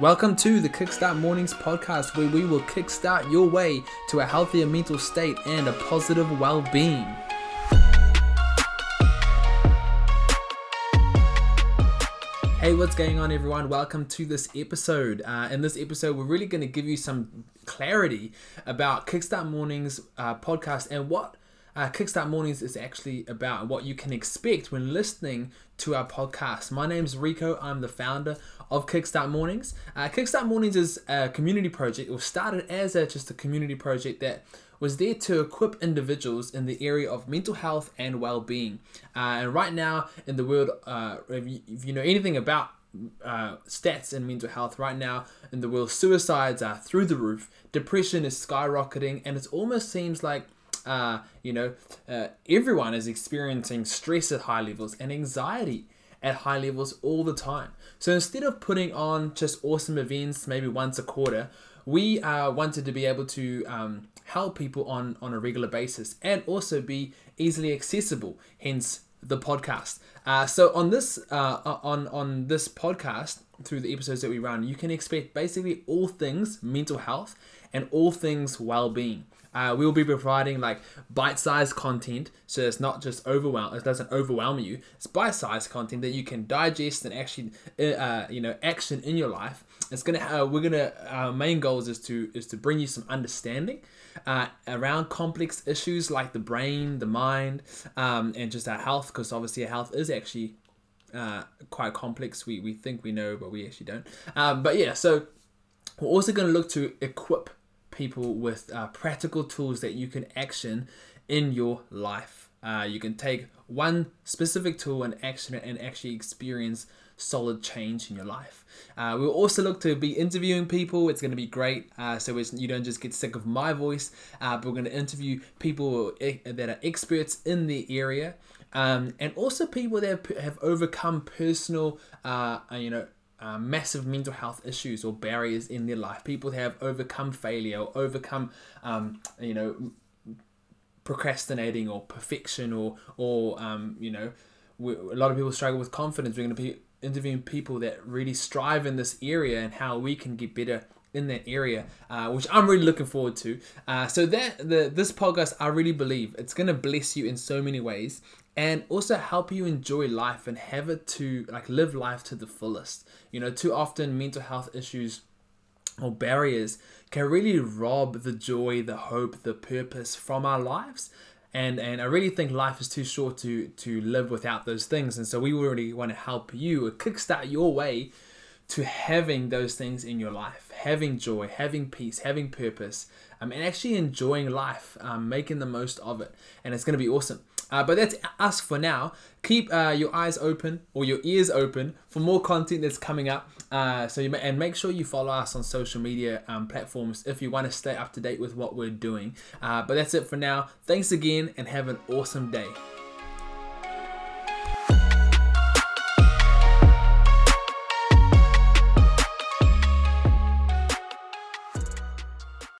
Welcome to the Kickstart Mornings podcast, where we will kickstart your way to a healthier mental state and a positive well being. Hey, what's going on, everyone? Welcome to this episode. Uh, in this episode, we're really going to give you some clarity about Kickstart Mornings uh, podcast and what uh, Kickstart Mornings is actually about what you can expect when listening to our podcast. My name is Rico. I'm the founder of Kickstart Mornings. Uh, Kickstart Mornings is a community project. It was started as a, just a community project that was there to equip individuals in the area of mental health and well-being. Uh, and right now in the world, uh, if, you, if you know anything about uh, stats in mental health right now in the world, suicides are through the roof, depression is skyrocketing, and it almost seems like uh, you know, uh, everyone is experiencing stress at high levels and anxiety at high levels all the time. So instead of putting on just awesome events, maybe once a quarter, we uh, wanted to be able to um, help people on, on a regular basis and also be easily accessible, hence the podcast. Uh, so on this uh, on on this podcast, through the episodes that we run, you can expect basically all things mental health and all things well-being. Uh, we will be providing like bite-sized content, so it's not just overwhelm. It doesn't overwhelm you. It's bite-sized content that you can digest and actually, uh, uh you know, action in your life. It's gonna. Uh, we're gonna. Our main goals is to is to bring you some understanding uh, around complex issues like the brain, the mind, um, and just our health. Because obviously, our health is actually uh, quite complex. We we think we know, but we actually don't. Um, but yeah, so we're also going to look to equip people with uh, practical tools that you can action in your life. Uh, you can take one specific tool and action it and actually experience solid change in your life. Uh, we'll also look to be interviewing people. It's going to be great. Uh, so you don't just get sick of my voice, uh, but we're going to interview people that are experts in the area. Um, and also people that have overcome personal, uh, you know, uh, massive mental health issues or barriers in their life. People have overcome failure, or overcome, um, you know, procrastinating or perfection, or or um, you know, a lot of people struggle with confidence. We're going to be interviewing people that really strive in this area and how we can get better in that area, uh, which I'm really looking forward to. Uh, so that the this podcast, I really believe it's gonna bless you in so many ways, and also help you enjoy life and have it to like live life to the fullest. You know, too often mental health issues or barriers can really rob the joy, the hope, the purpose from our lives. And, and I really think life is too short to to live without those things. And so we really want to help you kickstart your way to having those things in your life, having joy, having peace, having purpose, um, and actually enjoying life, um, making the most of it. And it's going to be awesome. Uh, but that's us for now. Keep uh, your eyes open or your ears open for more content that's coming up. Uh, so you may, and make sure you follow us on social media um, platforms if you want to stay up to date with what we're doing. Uh, but that's it for now. Thanks again and have an awesome day.